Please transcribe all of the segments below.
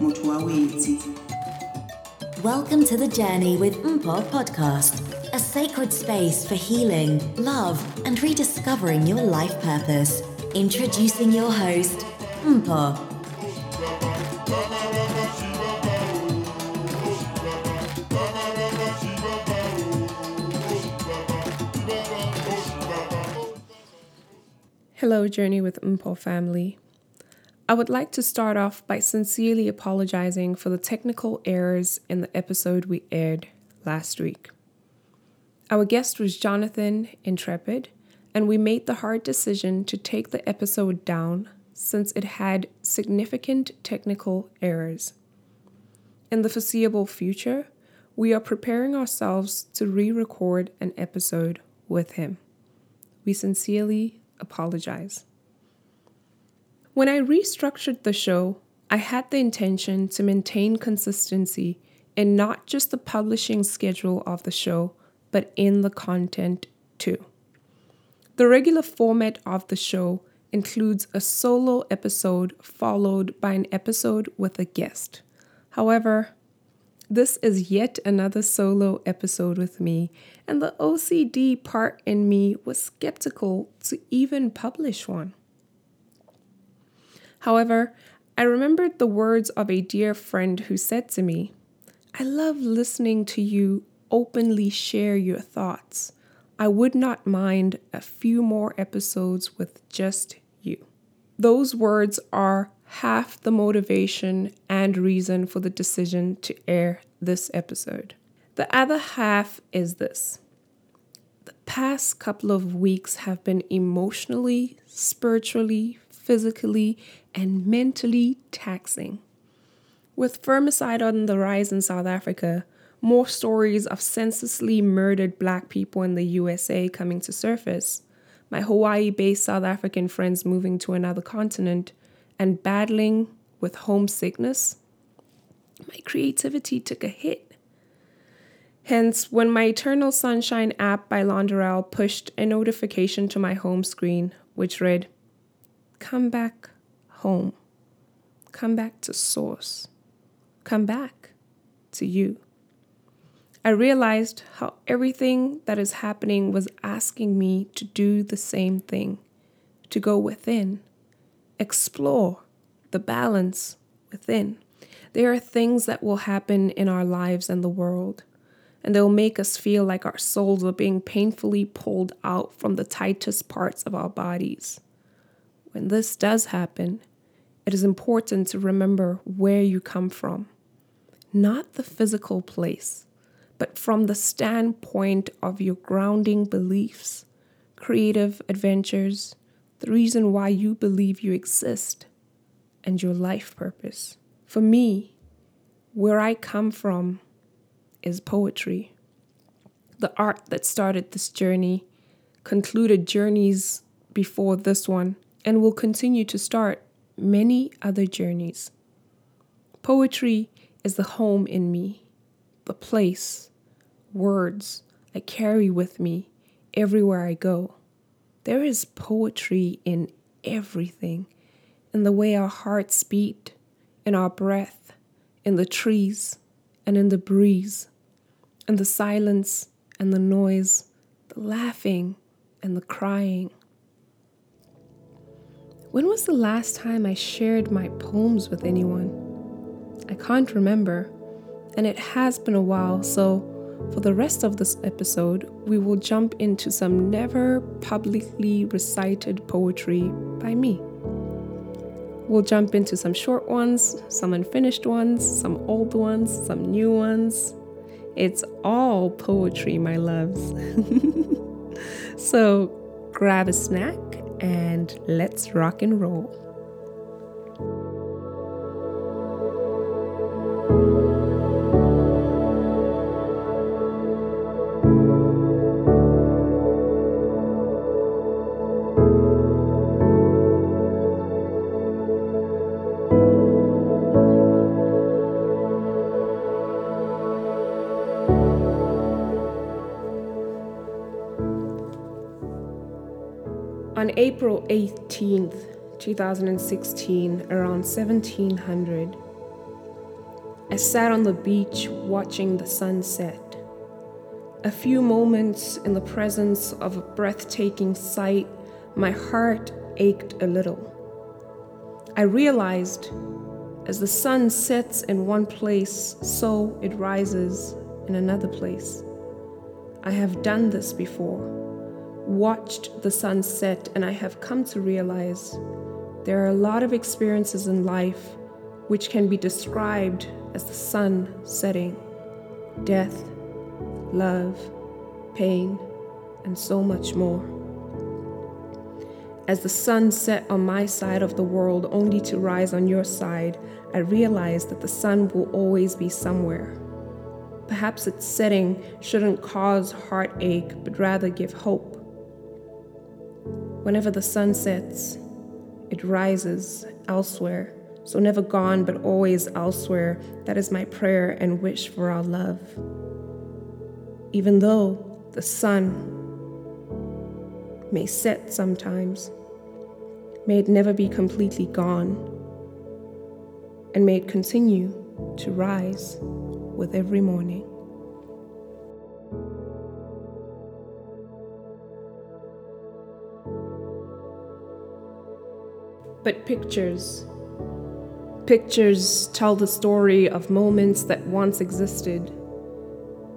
motho wa wetsi Welcome to the Journey with Mpo podcast, a sacred space for healing, love, and rediscovering your life purpose. Introducing your host, Mpo. Hello, Journey with Mpo family. I would like to start off by sincerely apologizing for the technical errors in the episode we aired last week. Our guest was Jonathan Intrepid, and we made the hard decision to take the episode down since it had significant technical errors. In the foreseeable future, we are preparing ourselves to re record an episode with him. We sincerely apologize. When I restructured the show, I had the intention to maintain consistency in not just the publishing schedule of the show, but in the content too. The regular format of the show includes a solo episode followed by an episode with a guest. However, this is yet another solo episode with me, and the OCD part in me was skeptical to even publish one. However, I remembered the words of a dear friend who said to me, I love listening to you openly share your thoughts. I would not mind a few more episodes with just you. Those words are half the motivation and reason for the decision to air this episode. The other half is this. The past couple of weeks have been emotionally, spiritually, physically, and mentally taxing. With femicide on the rise in South Africa, more stories of senselessly murdered black people in the USA coming to surface, my Hawaii based South African friends moving to another continent, and battling with homesickness, my creativity took a hit. Hence, when my Eternal Sunshine app by Launderelle pushed a notification to my home screen, which read, Come back home. Come back to source. Come back to you. I realized how everything that is happening was asking me to do the same thing, to go within, explore the balance within. There are things that will happen in our lives and the world, and they'll make us feel like our souls are being painfully pulled out from the tightest parts of our bodies. When this does happen, it is important to remember where you come from, not the physical place but from the standpoint of your grounding beliefs, creative adventures, the reason why you believe you exist, and your life purpose. For me, where I come from is poetry. The art that started this journey concluded journeys before this one and will continue to start many other journeys. Poetry is the home in me the place, words I carry with me everywhere I go. There is poetry in everything, in the way our hearts beat, in our breath, in the trees, and in the breeze, in the silence and the noise, the laughing and the crying. When was the last time I shared my poems with anyone? I can't remember and it has been a while, so for the rest of this episode, we will jump into some never publicly recited poetry by me. We'll jump into some short ones, some unfinished ones, some old ones, some new ones. It's all poetry, my loves. so grab a snack and let's rock and roll. April 18th, 2016, around 1700, I sat on the beach watching the sunset. A few moments in the presence of a breathtaking sight, my heart ached a little. I realized as the sun sets in one place, so it rises in another place. I have done this before, watched the sun set, and I have come to realize there are a lot of experiences in life which can be described as the sun setting death, love, pain, and so much more. As the sun set on my side of the world only to rise on your side, I realized that the sun will always be somewhere. Perhaps its setting shouldn't cause heartache, but rather give hope. Whenever the sun sets, it rises elsewhere, so never gone, but always elsewhere. That is my prayer and wish for our love. Even though the sun may set sometimes, may it never be completely gone and may it continue to rise with every morning. But pictures, pictures tell the story of moments that once existed.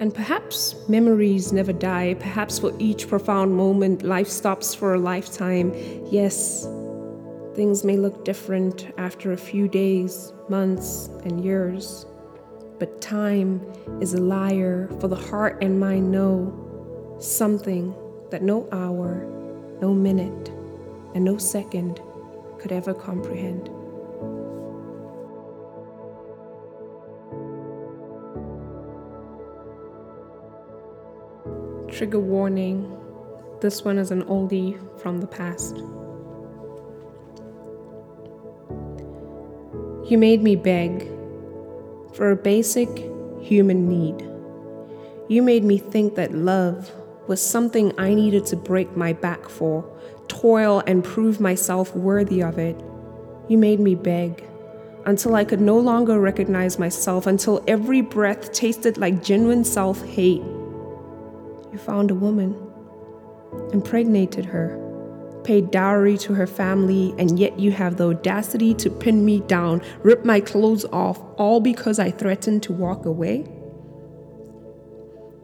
And perhaps memories never die. Perhaps for each profound moment, life stops for a lifetime. Yes, Things may look different after a few days, months, and years. But time is a liar, for the heart and mind know something that no hour, no minute, and no second could ever comprehend. Trigger warning this one is an oldie from the past. You made me beg for a basic human need. You made me think that love was something I needed to break my back for, toil and prove myself worthy of it. You made me beg until I could no longer recognize myself, until every breath tasted like genuine self hate. You found a woman, impregnated her paid dowry to her family, and yet you have the audacity to pin me down, rip my clothes off, all because I threatened to walk away?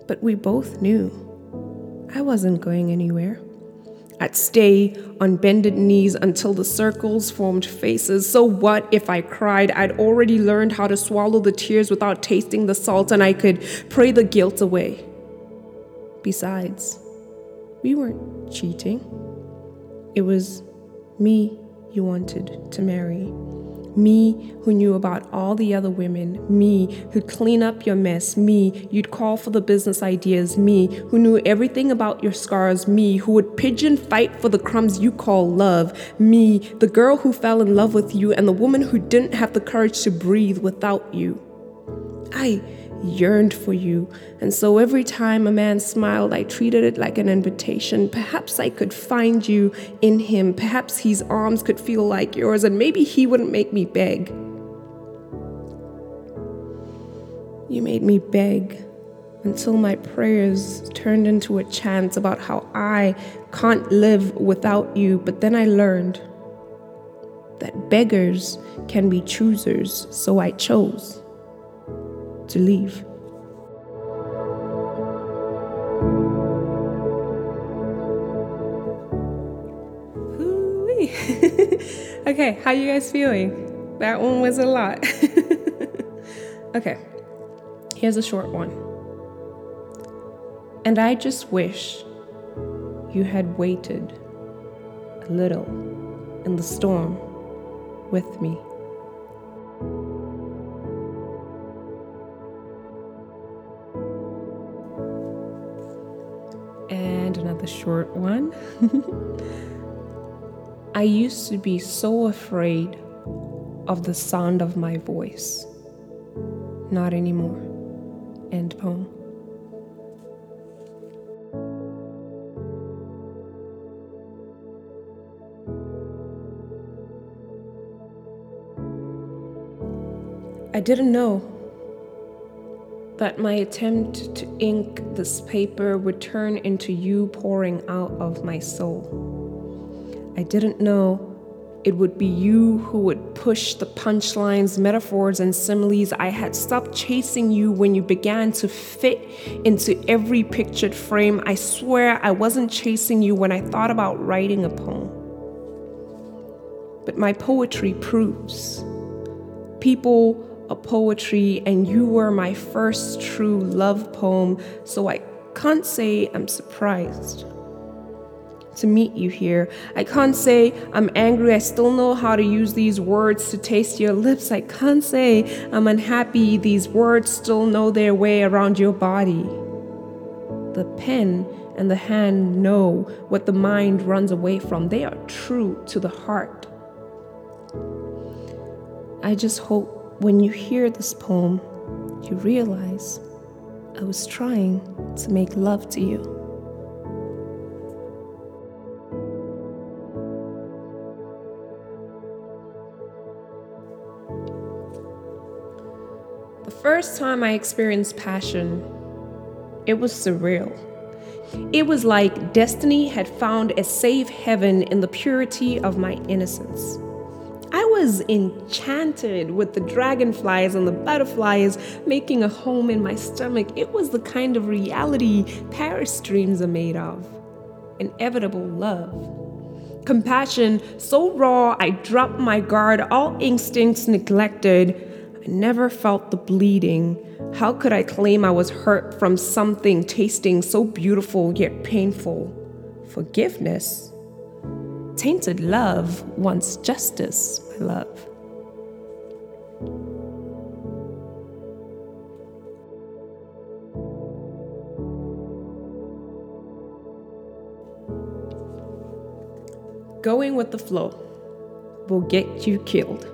But we both knew I wasn't going anywhere. I'd stay on bended knees until the circles formed faces. So, what if I cried? I'd already learned how to swallow the tears without tasting the salt, and I could pray the guilt away. Besides, we weren't cheating. It was me you wanted to marry. Me who knew about all the other women. Me who'd clean up your mess. Me you'd call for the business ideas. Me who knew everything about your scars. Me who would pigeon fight for the crumbs you call love. Me, the girl who fell in love with you and the woman who didn't have the courage to breathe without you. I yearned for you. And so every time a man smiled, I treated it like an invitation. Perhaps I could find you in him. Perhaps his arms could feel like yours, and maybe he wouldn't make me beg. You made me beg until my prayers turned into a chant about how I can't live without you. But then I learned that beggars can be choosers, so I chose to leave. okay, how you guys feeling? That one was a lot. okay, here's a short one. And I just wish you had waited a little in the storm with me. short one. I used to be so afraid of the sound of my voice. Not anymore. End poem. I didn't know that my attempt to ink this paper would turn into you pouring out of my soul. I didn't know it would be you who would push the punchlines, metaphors, and similes. I had stopped chasing you when you began to fit into every pictured frame. I swear I wasn't chasing you when I thought about writing a poem. But my poetry proves people a poetry, and you were my first true love poem, so I can't say I'm surprised to meet you here. I can't say I'm angry, I still know how to use these words to taste your lips. I can't say I'm unhappy, these words still know their way around your body. The pen and the hand know what the mind runs away from, they are true to the heart. I just hope when you hear this poem, you realize I was trying to make love to you. The first time I experienced passion, it was surreal. It was like destiny had found a safe heaven in the purity of my innocence. Was enchanted with the dragonflies and the butterflies making a home in my stomach. It was the kind of reality Paris dreams are made of inevitable love. Compassion so raw, I dropped my guard, all instincts neglected. I never felt the bleeding. How could I claim I was hurt from something tasting so beautiful yet painful? Forgiveness? Tainted love wants justice, my love. Going with the flow will get you killed.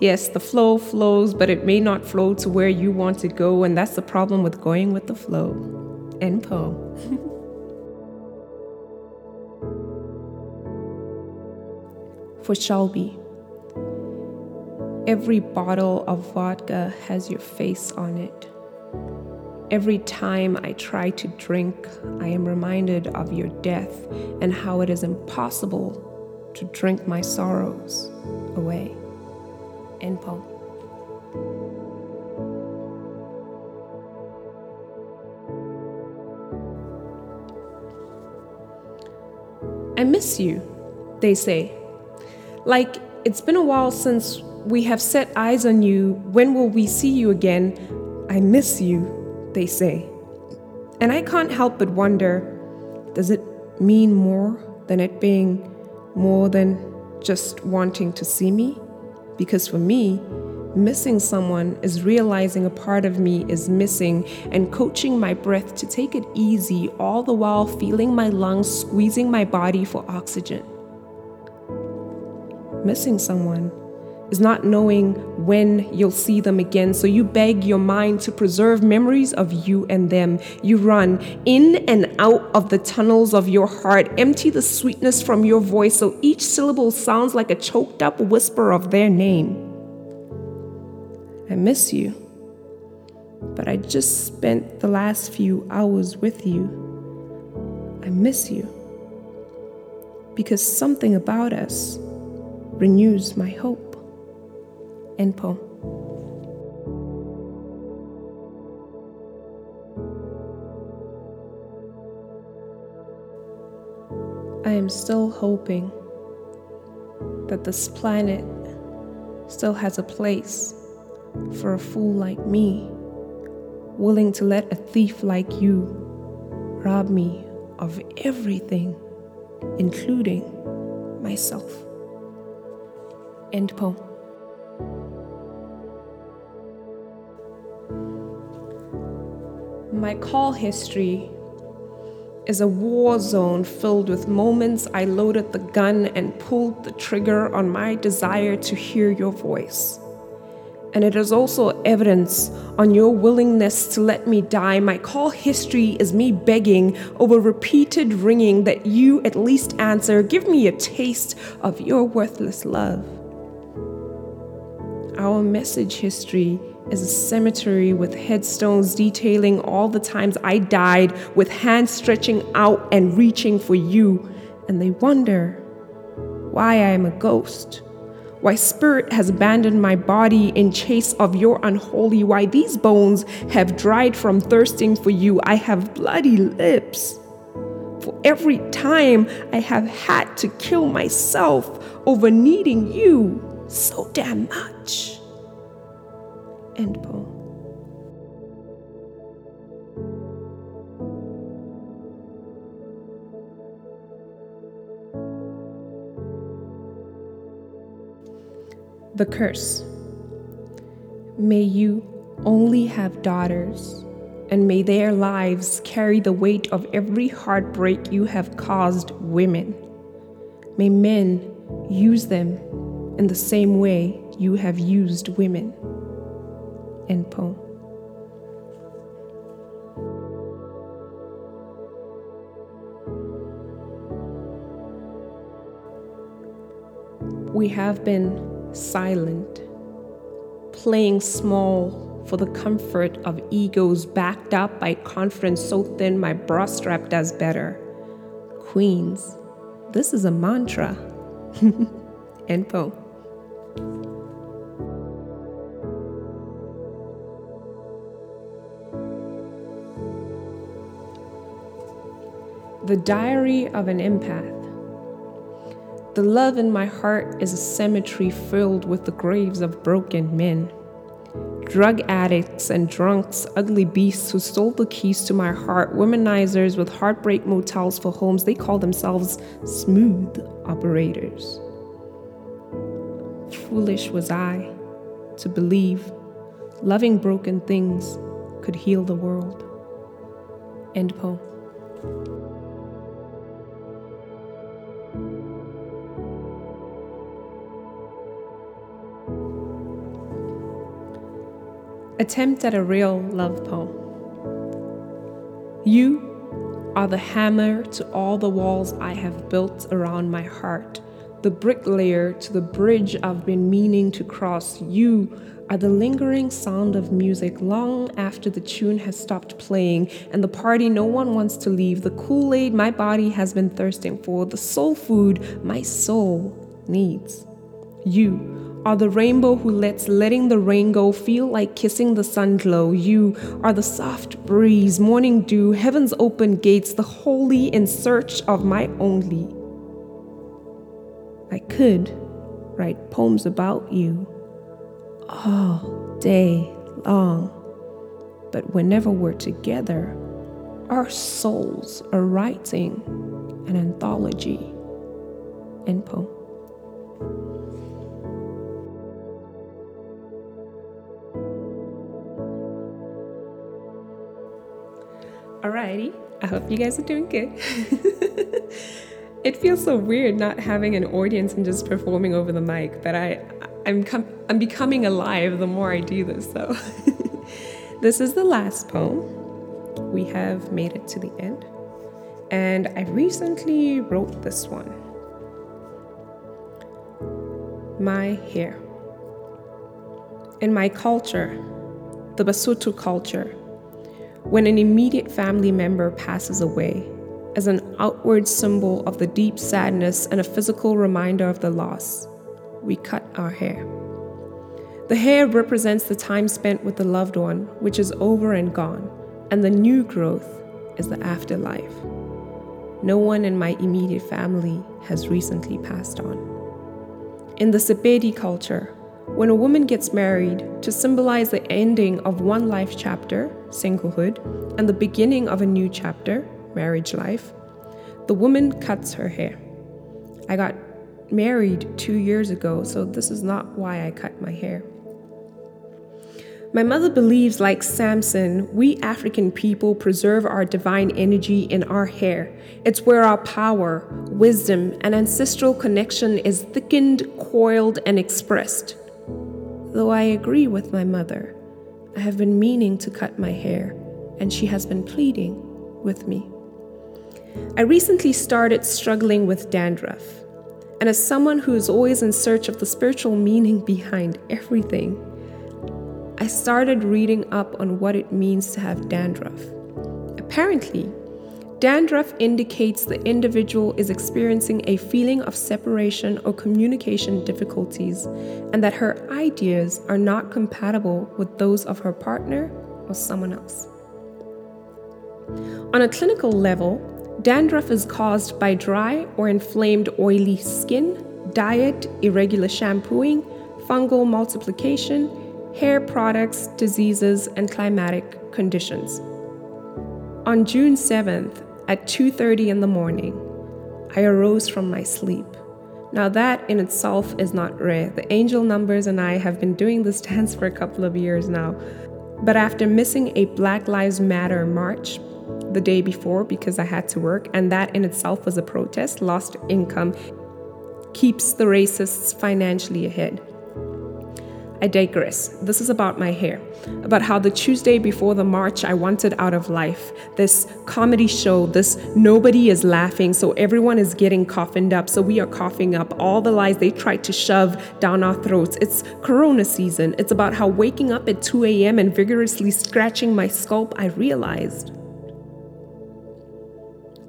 Yes, the flow flows, but it may not flow to where you want to go, and that's the problem with going with the flow. End poem. For Shelby, every bottle of vodka has your face on it. Every time I try to drink, I am reminded of your death and how it is impossible to drink my sorrows away info. I miss you, they say. Like, it's been a while since we have set eyes on you. When will we see you again? I miss you, they say. And I can't help but wonder does it mean more than it being more than just wanting to see me? Because for me, missing someone is realizing a part of me is missing and coaching my breath to take it easy, all the while feeling my lungs squeezing my body for oxygen. Missing someone is not knowing when you'll see them again. So you beg your mind to preserve memories of you and them. You run in and out of the tunnels of your heart, empty the sweetness from your voice so each syllable sounds like a choked up whisper of their name. I miss you, but I just spent the last few hours with you. I miss you because something about us renews my hope. End poem. I am still hoping that this planet still has a place for a fool like me, willing to let a thief like you rob me of everything, including myself. End poem. My call history is a war zone filled with moments I loaded the gun and pulled the trigger on my desire to hear your voice. And it is also evidence on your willingness to let me die. My call history is me begging over repeated ringing that you at least answer. Give me a taste of your worthless love. Our message history is a cemetery with headstones detailing all the times I died with hands stretching out and reaching for you, and they wonder why I am a ghost, why spirit has abandoned my body in chase of your unholy, why these bones have dried from thirsting for you. I have bloody lips. For every time I have had to kill myself over needing you so damn much. End poem. The curse. May you only have daughters, and may their lives carry the weight of every heartbreak you have caused women. May men use them in the same way you have used women. End poem. We have been silent, playing small for the comfort of egos backed up by confidence so thin my bra strap does better. Queens, this is a mantra. End poem. The Diary of an Empath. The love in my heart is a cemetery filled with the graves of broken men. Drug addicts and drunks, ugly beasts who stole the keys to my heart, womanizers with heartbreak motels for homes, they call themselves smooth operators. Foolish was I to believe loving broken things could heal the world. End poem. Attempt at a real love poem. You are the hammer to all the walls I have built around my heart, the bricklayer to the bridge I've been meaning to cross. You are the lingering sound of music long after the tune has stopped playing and the party no one wants to leave, the Kool Aid my body has been thirsting for, the soul food my soul needs. You are the rainbow who lets letting the rain go feel like kissing the sun glow. You are the soft breeze, morning dew, heaven's open gates, the holy in search of my only. I could write poems about you all day long, but whenever we're together, our souls are writing an anthology. End poem. I hope you guys are doing good. it feels so weird not having an audience and just performing over the mic, but I, I'm, com- I'm becoming alive the more I do this. So, this is the last poem. We have made it to the end, and I recently wrote this one. My hair. In my culture, the Basotho culture, when an immediate family member passes away, as an outward symbol of the deep sadness and a physical reminder of the loss, we cut our hair. The hair represents the time spent with the loved one, which is over and gone, and the new growth is the afterlife. No one in my immediate family has recently passed on. In the Sepedi culture, when a woman gets married, to symbolize the ending of one life chapter, singlehood, and the beginning of a new chapter, marriage life, the woman cuts her hair. I got married two years ago, so this is not why I cut my hair. My mother believes, like Samson, we African people preserve our divine energy in our hair. It's where our power, wisdom, and ancestral connection is thickened, coiled, and expressed. Though I agree with my mother, I have been meaning to cut my hair, and she has been pleading with me. I recently started struggling with dandruff, And as someone who is always in search of the spiritual meaning behind everything, I started reading up on what it means to have dandruff. Apparently, dandruff indicates the individual is experiencing a feeling of separation or communication difficulties, and that her ideas are not compatible with those of her partner or someone else. On a clinical level, dandruff is caused by dry or inflamed oily skin, diet, irregular shampooing, fungal multiplication, hair products, diseases, and climatic conditions. On June 7th, at 2:30 in the morning, I arose from my sleep. Now that in itself is not rare. The angel numbers and I have been doing this dance for a couple of years now. But after missing a Black Lives Matter march the day before because I had to work, and that in itself was a protest, lost income keeps the racists financially ahead. I digress. This is about my hair, about how the Tuesday before the march I wanted out of life. This comedy show, this nobody is laughing, so everyone is getting coughed up, so we are coughing up all the lies they tried to shove down our throats. It's Corona season. It's about how waking up at 2 a.m. and vigorously scratching my scalp, I realized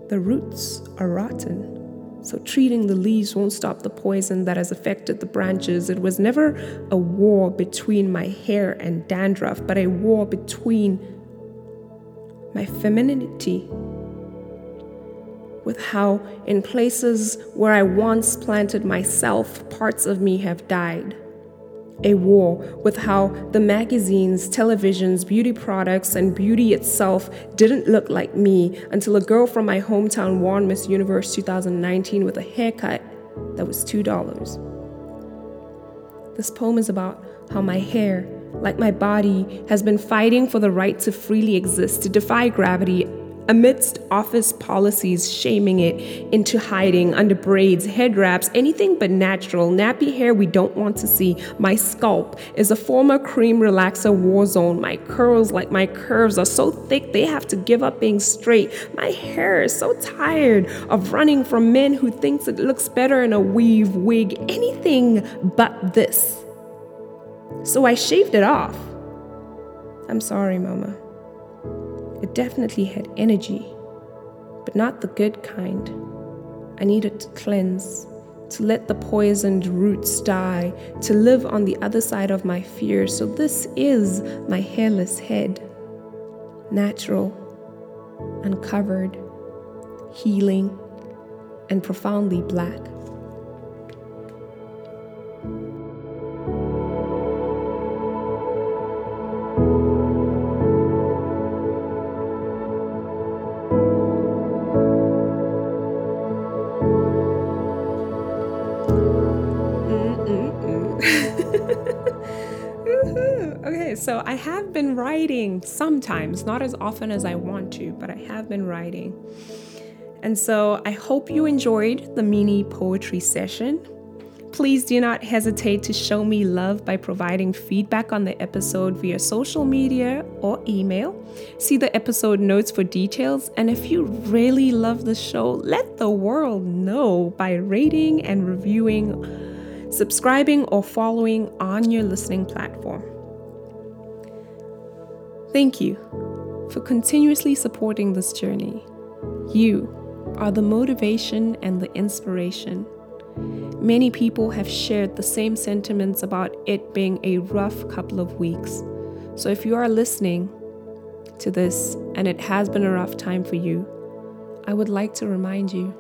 the roots are rotten. So, treating the leaves won't stop the poison that has affected the branches. It was never a war between my hair and dandruff, but a war between my femininity with how, in places where I once planted myself, parts of me have died a war with how the magazines, televisions, beauty products, and beauty itself didn't look like me until a girl from my hometown won Miss Universe 2019 with a haircut that was $2. This poem is about how my hair, like my body, has been fighting for the right to freely exist, to defy gravity Amidst office policies shaming it into hiding under braids, head wraps, anything but natural, nappy hair we don't want to see, my scalp is a former cream relaxer war zone. My curls, like my curves, are so thick they have to give up being straight. My hair is so tired of running from men who thinks it looks better in a weave wig, anything but this. So I shaved it off. I'm sorry, Mama. It definitely had energy, but not the good kind. I needed to cleanse, to let the poisoned roots die, to live on the other side of my fear. So, this is my hairless head natural, uncovered, healing, and profoundly black. Sometimes, not as often as I want to, but I have been writing. And so I hope you enjoyed the mini poetry session. Please do not hesitate to show me love by providing feedback on the episode via social media or email. See the episode notes for details. And if you really love the show, let the world know by rating and reviewing, subscribing, or following on your listening platform. Thank you for continuously supporting this journey. You are the motivation and the inspiration. Many people have shared the same sentiments about it being a rough couple of weeks. So if you are listening to this and it has been a rough time for you, I would like to remind you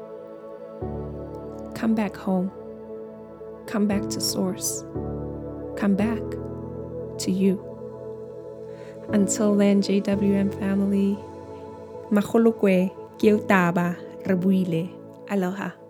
come back home, come back to source, come back to you. Until then, JWM family, maholo kwe, taba, rebuile. Aloha.